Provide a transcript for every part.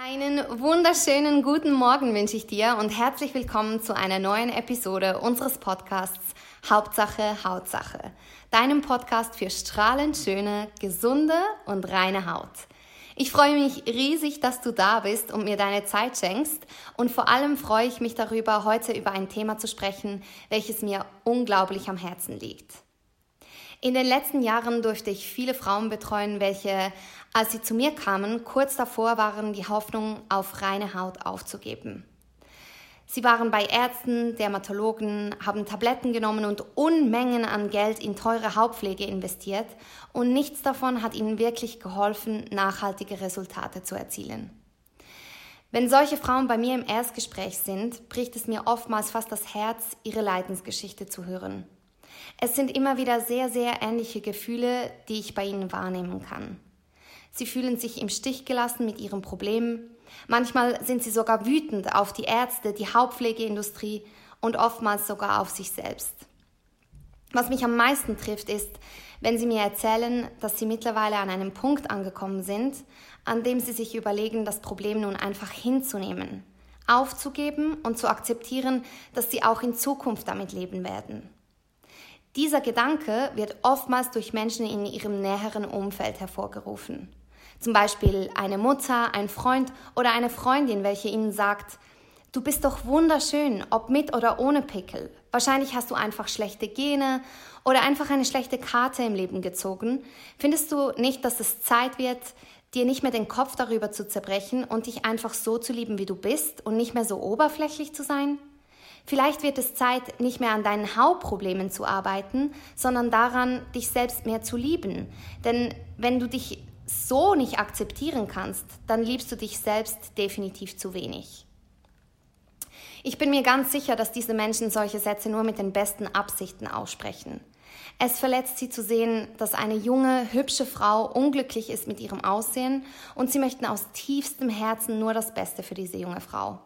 Einen wunderschönen guten Morgen wünsche ich dir und herzlich willkommen zu einer neuen Episode unseres Podcasts Hauptsache Hautsache, deinem Podcast für strahlend schöne, gesunde und reine Haut. Ich freue mich riesig, dass du da bist und mir deine Zeit schenkst und vor allem freue ich mich darüber, heute über ein Thema zu sprechen, welches mir unglaublich am Herzen liegt. In den letzten Jahren durfte ich viele Frauen betreuen, welche, als sie zu mir kamen, kurz davor waren, die Hoffnung auf reine Haut aufzugeben. Sie waren bei Ärzten, Dermatologen, haben Tabletten genommen und Unmengen an Geld in teure Hautpflege investiert und nichts davon hat ihnen wirklich geholfen, nachhaltige Resultate zu erzielen. Wenn solche Frauen bei mir im Erstgespräch sind, bricht es mir oftmals fast das Herz, ihre Leidensgeschichte zu hören. Es sind immer wieder sehr, sehr ähnliche Gefühle, die ich bei ihnen wahrnehmen kann. Sie fühlen sich im Stich gelassen mit ihren Problemen. Manchmal sind sie sogar wütend auf die Ärzte, die Hauptpflegeindustrie und oftmals sogar auf sich selbst. Was mich am meisten trifft, ist, wenn sie mir erzählen, dass sie mittlerweile an einem Punkt angekommen sind, an dem sie sich überlegen, das Problem nun einfach hinzunehmen, aufzugeben und zu akzeptieren, dass sie auch in Zukunft damit leben werden. Dieser Gedanke wird oftmals durch Menschen in ihrem näheren Umfeld hervorgerufen. Zum Beispiel eine Mutter, ein Freund oder eine Freundin, welche ihnen sagt, du bist doch wunderschön, ob mit oder ohne Pickel. Wahrscheinlich hast du einfach schlechte Gene oder einfach eine schlechte Karte im Leben gezogen. Findest du nicht, dass es Zeit wird, dir nicht mehr den Kopf darüber zu zerbrechen und dich einfach so zu lieben, wie du bist und nicht mehr so oberflächlich zu sein? Vielleicht wird es Zeit, nicht mehr an deinen Hauptproblemen zu arbeiten, sondern daran, dich selbst mehr zu lieben. Denn wenn du dich so nicht akzeptieren kannst, dann liebst du dich selbst definitiv zu wenig. Ich bin mir ganz sicher, dass diese Menschen solche Sätze nur mit den besten Absichten aussprechen. Es verletzt sie zu sehen, dass eine junge, hübsche Frau unglücklich ist mit ihrem Aussehen und sie möchten aus tiefstem Herzen nur das Beste für diese junge Frau.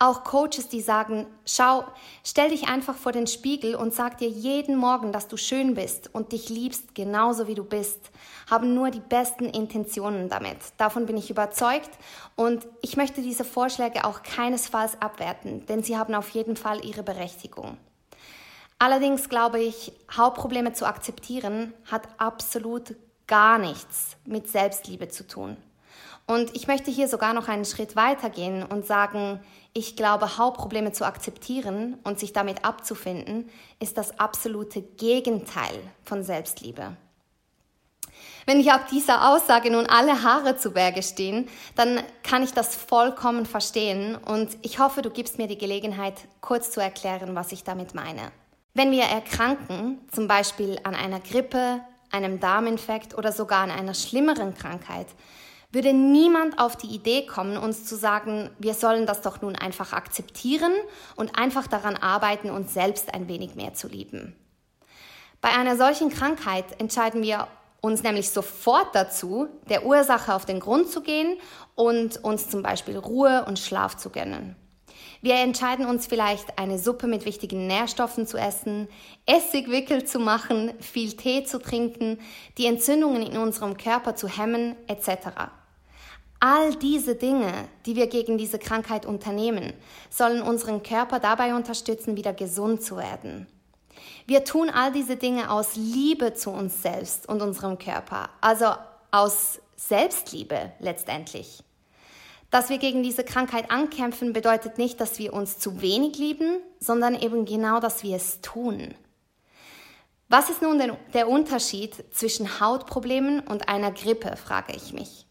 Auch Coaches, die sagen, schau, stell dich einfach vor den Spiegel und sag dir jeden Morgen, dass du schön bist und dich liebst, genauso wie du bist, haben nur die besten Intentionen damit. Davon bin ich überzeugt und ich möchte diese Vorschläge auch keinesfalls abwerten, denn sie haben auf jeden Fall ihre Berechtigung. Allerdings glaube ich, Hauptprobleme zu akzeptieren hat absolut gar nichts mit Selbstliebe zu tun. Und ich möchte hier sogar noch einen Schritt weiter gehen und sagen, ich glaube, Hauptprobleme zu akzeptieren und sich damit abzufinden, ist das absolute Gegenteil von Selbstliebe. Wenn ich ab dieser Aussage nun alle Haare zu Berge stehen, dann kann ich das vollkommen verstehen und ich hoffe, du gibst mir die Gelegenheit, kurz zu erklären, was ich damit meine. Wenn wir erkranken, zum Beispiel an einer Grippe, einem Darminfekt oder sogar an einer schlimmeren Krankheit, würde niemand auf die Idee kommen, uns zu sagen, wir sollen das doch nun einfach akzeptieren und einfach daran arbeiten, uns selbst ein wenig mehr zu lieben. Bei einer solchen Krankheit entscheiden wir uns nämlich sofort dazu, der Ursache auf den Grund zu gehen und uns zum Beispiel Ruhe und Schlaf zu gönnen. Wir entscheiden uns vielleicht, eine Suppe mit wichtigen Nährstoffen zu essen, Essigwickel zu machen, viel Tee zu trinken, die Entzündungen in unserem Körper zu hemmen, etc. All diese Dinge, die wir gegen diese Krankheit unternehmen, sollen unseren Körper dabei unterstützen, wieder gesund zu werden. Wir tun all diese Dinge aus Liebe zu uns selbst und unserem Körper, also aus Selbstliebe letztendlich. Dass wir gegen diese Krankheit ankämpfen, bedeutet nicht, dass wir uns zu wenig lieben, sondern eben genau, dass wir es tun. Was ist nun der Unterschied zwischen Hautproblemen und einer Grippe, frage ich mich.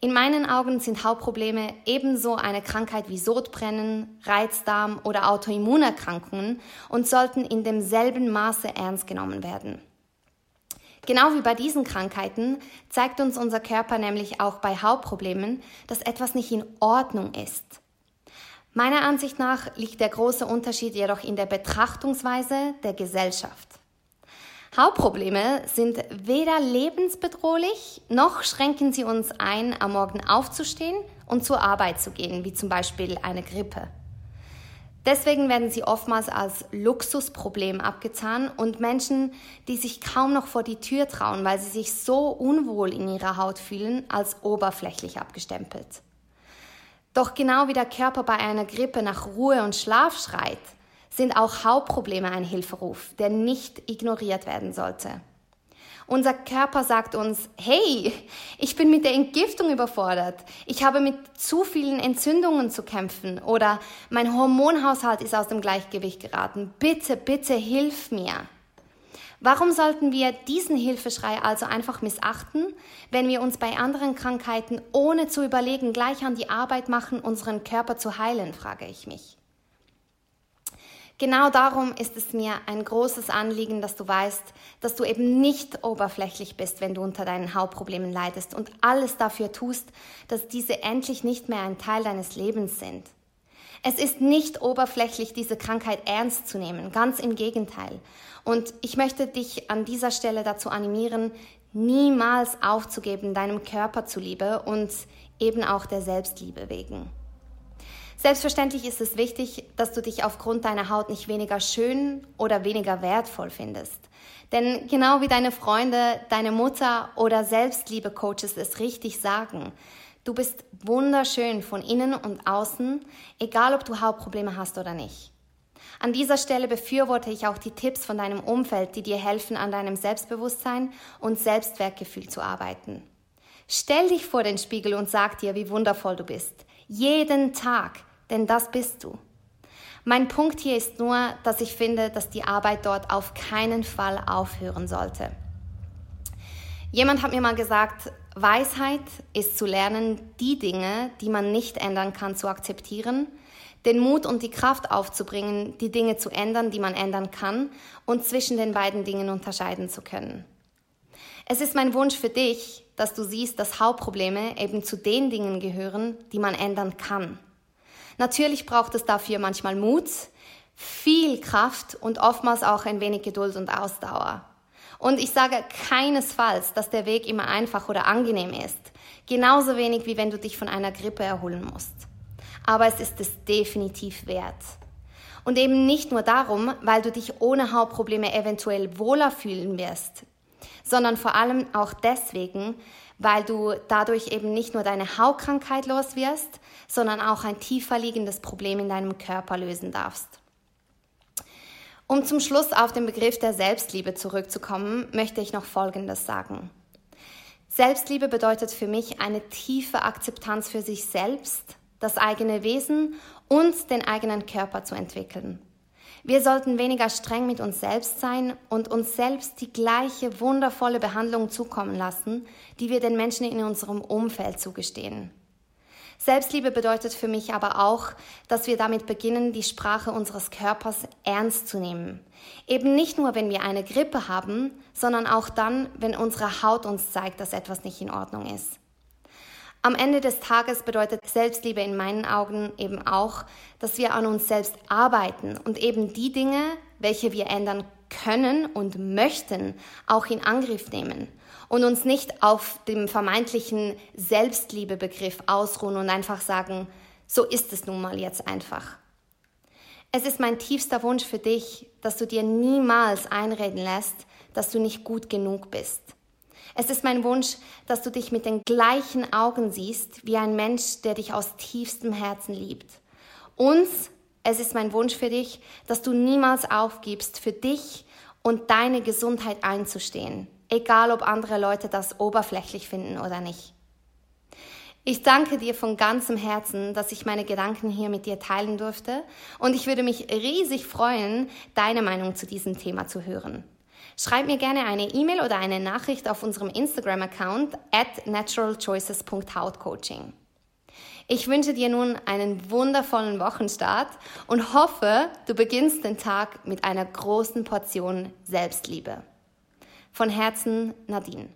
In meinen Augen sind Hautprobleme ebenso eine Krankheit wie Sodbrennen, Reizdarm oder Autoimmunerkrankungen und sollten in demselben Maße ernst genommen werden. Genau wie bei diesen Krankheiten zeigt uns unser Körper nämlich auch bei Hautproblemen, dass etwas nicht in Ordnung ist. Meiner Ansicht nach liegt der große Unterschied jedoch in der Betrachtungsweise der Gesellschaft. Hauptprobleme sind weder lebensbedrohlich, noch schränken sie uns ein, am Morgen aufzustehen und zur Arbeit zu gehen, wie zum Beispiel eine Grippe. Deswegen werden sie oftmals als Luxusproblem abgetan und Menschen, die sich kaum noch vor die Tür trauen, weil sie sich so unwohl in ihrer Haut fühlen, als oberflächlich abgestempelt. Doch genau wie der Körper bei einer Grippe nach Ruhe und Schlaf schreit, sind auch Hautprobleme ein Hilferuf, der nicht ignoriert werden sollte. Unser Körper sagt uns, hey, ich bin mit der Entgiftung überfordert, ich habe mit zu vielen Entzündungen zu kämpfen oder mein Hormonhaushalt ist aus dem Gleichgewicht geraten. Bitte, bitte hilf mir. Warum sollten wir diesen Hilfeschrei also einfach missachten, wenn wir uns bei anderen Krankheiten ohne zu überlegen gleich an die Arbeit machen, unseren Körper zu heilen, frage ich mich. Genau darum ist es mir ein großes Anliegen, dass du weißt, dass du eben nicht oberflächlich bist, wenn du unter deinen Hautproblemen leidest und alles dafür tust, dass diese endlich nicht mehr ein Teil deines Lebens sind. Es ist nicht oberflächlich, diese Krankheit ernst zu nehmen, ganz im Gegenteil. Und ich möchte dich an dieser Stelle dazu animieren, niemals aufzugeben, deinem Körper zuliebe und eben auch der Selbstliebe wegen. Selbstverständlich ist es wichtig, dass du dich aufgrund deiner Haut nicht weniger schön oder weniger wertvoll findest. Denn genau wie deine Freunde, deine Mutter oder Selbstliebe-Coaches es richtig sagen, du bist wunderschön von innen und außen, egal ob du Hautprobleme hast oder nicht. An dieser Stelle befürworte ich auch die Tipps von deinem Umfeld, die dir helfen, an deinem Selbstbewusstsein und Selbstwertgefühl zu arbeiten. Stell dich vor den Spiegel und sag dir, wie wundervoll du bist. Jeden Tag denn das bist du. Mein Punkt hier ist nur, dass ich finde, dass die Arbeit dort auf keinen Fall aufhören sollte. Jemand hat mir mal gesagt, Weisheit ist zu lernen, die Dinge, die man nicht ändern kann, zu akzeptieren, den Mut und die Kraft aufzubringen, die Dinge zu ändern, die man ändern kann und zwischen den beiden Dingen unterscheiden zu können. Es ist mein Wunsch für dich, dass du siehst, dass Hauptprobleme eben zu den Dingen gehören, die man ändern kann. Natürlich braucht es dafür manchmal Mut, viel Kraft und oftmals auch ein wenig Geduld und Ausdauer. Und ich sage keinesfalls, dass der Weg immer einfach oder angenehm ist. Genauso wenig wie wenn du dich von einer Grippe erholen musst. Aber es ist es definitiv wert. Und eben nicht nur darum, weil du dich ohne Hautprobleme eventuell wohler fühlen wirst, sondern vor allem auch deswegen, weil du dadurch eben nicht nur deine Hautkrankheit los wirst, sondern auch ein tiefer liegendes Problem in deinem Körper lösen darfst. Um zum Schluss auf den Begriff der Selbstliebe zurückzukommen, möchte ich noch Folgendes sagen. Selbstliebe bedeutet für mich eine tiefe Akzeptanz für sich selbst, das eigene Wesen und den eigenen Körper zu entwickeln. Wir sollten weniger streng mit uns selbst sein und uns selbst die gleiche wundervolle Behandlung zukommen lassen, die wir den Menschen in unserem Umfeld zugestehen. Selbstliebe bedeutet für mich aber auch, dass wir damit beginnen, die Sprache unseres Körpers ernst zu nehmen. Eben nicht nur, wenn wir eine Grippe haben, sondern auch dann, wenn unsere Haut uns zeigt, dass etwas nicht in Ordnung ist. Am Ende des Tages bedeutet Selbstliebe in meinen Augen eben auch, dass wir an uns selbst arbeiten und eben die Dinge, welche wir ändern können und möchten, auch in Angriff nehmen und uns nicht auf dem vermeintlichen Selbstliebebegriff ausruhen und einfach sagen, so ist es nun mal jetzt einfach. Es ist mein tiefster Wunsch für dich, dass du dir niemals einreden lässt, dass du nicht gut genug bist es ist mein Wunsch, dass du dich mit den gleichen Augen siehst wie ein Mensch, der dich aus tiefstem Herzen liebt. Und es ist mein Wunsch für dich, dass du niemals aufgibst, für dich und deine Gesundheit einzustehen, egal ob andere Leute das oberflächlich finden oder nicht. Ich danke dir von ganzem Herzen, dass ich meine Gedanken hier mit dir teilen durfte und ich würde mich riesig freuen, deine Meinung zu diesem Thema zu hören. Schreib mir gerne eine E-Mail oder eine Nachricht auf unserem Instagram-Account at naturalchoices.hautcoaching. Ich wünsche dir nun einen wundervollen Wochenstart und hoffe, du beginnst den Tag mit einer großen Portion Selbstliebe. Von Herzen, Nadine.